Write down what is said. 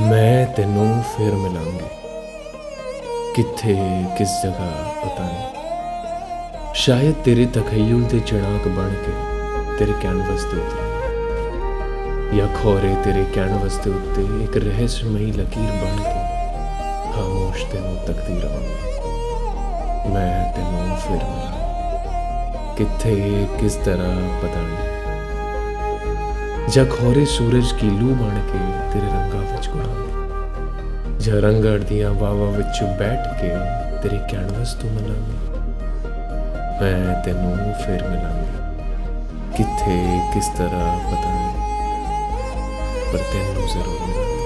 ਮੈਂ ਤੈਨੂੰ ਫਿਰ ਮਿਲਾਂਗੀ ਕਿੱਥੇ ਕਿਸ ਜਗ੍ਹਾ ਪਤਾ ਨਹੀਂ ਸ਼ਾਇਦ ਤੇਰੇ ਤਖਯਲ ਦੇ ਚਿਣਾਕ ਬਣ ਕੇ ਤੇਰੇ ਕੈਨਵਸ ਤੇ ਉਤਰਾਂਗੀ ਜਾਂ ਖੋਰੇ ਤੇਰੇ ਕੈਨਵਸ ਦੇ ਉੱਤੇ ਇੱਕ ਰਹੱਸਮਈ ਲਕੀਰ ਬਣ ਕੇ ਖਾਮੋਸ਼ ਤੈਨੂੰ ਤੱਕਦੀ ਰਵਾਂਗੀ ਮੈਂ ਤੈਨੂੰ ਫਿਰ ਮਿਲਾਂਗੀ ਕਿੱਥੇ ਕਿਸ ਤਰ੍ਹਾਂ ਪਤਾ ਨਹੀਂ ਜਾਂ ਖੋਰੇ ਸੂਰਜ ਕੀ ਲੂ ਬਣ ਕੇ ਤੇਰੇ ਰੰਗਾਂ ਵਿੱਚ ਗੁੜਾਂਗੇ ਜਾਂ ਰੰਗੜ ਦੀਆਂ ਵਾਵਾਂ ਵਿੱਚ ਬੈਠ ਕੇ ਤੇਰੇ ਕੈਨਵਸ ਤੋਂ ਮਿਲਾਂਗਾ। ਮੈਂ ਤੈਨੂੰ ਫਿਰ ਮਿਲਾਂਗਾ। ਕਿੱਥੇ, ਕਿਸ ਤਰ੍ਹਾਂ, ਪਤਾ ਨਹੀਂ। ਪਰ ਤੈਨੂੰ ਜ਼ਰੂਰ ਮਿਲਾਂਗੀ।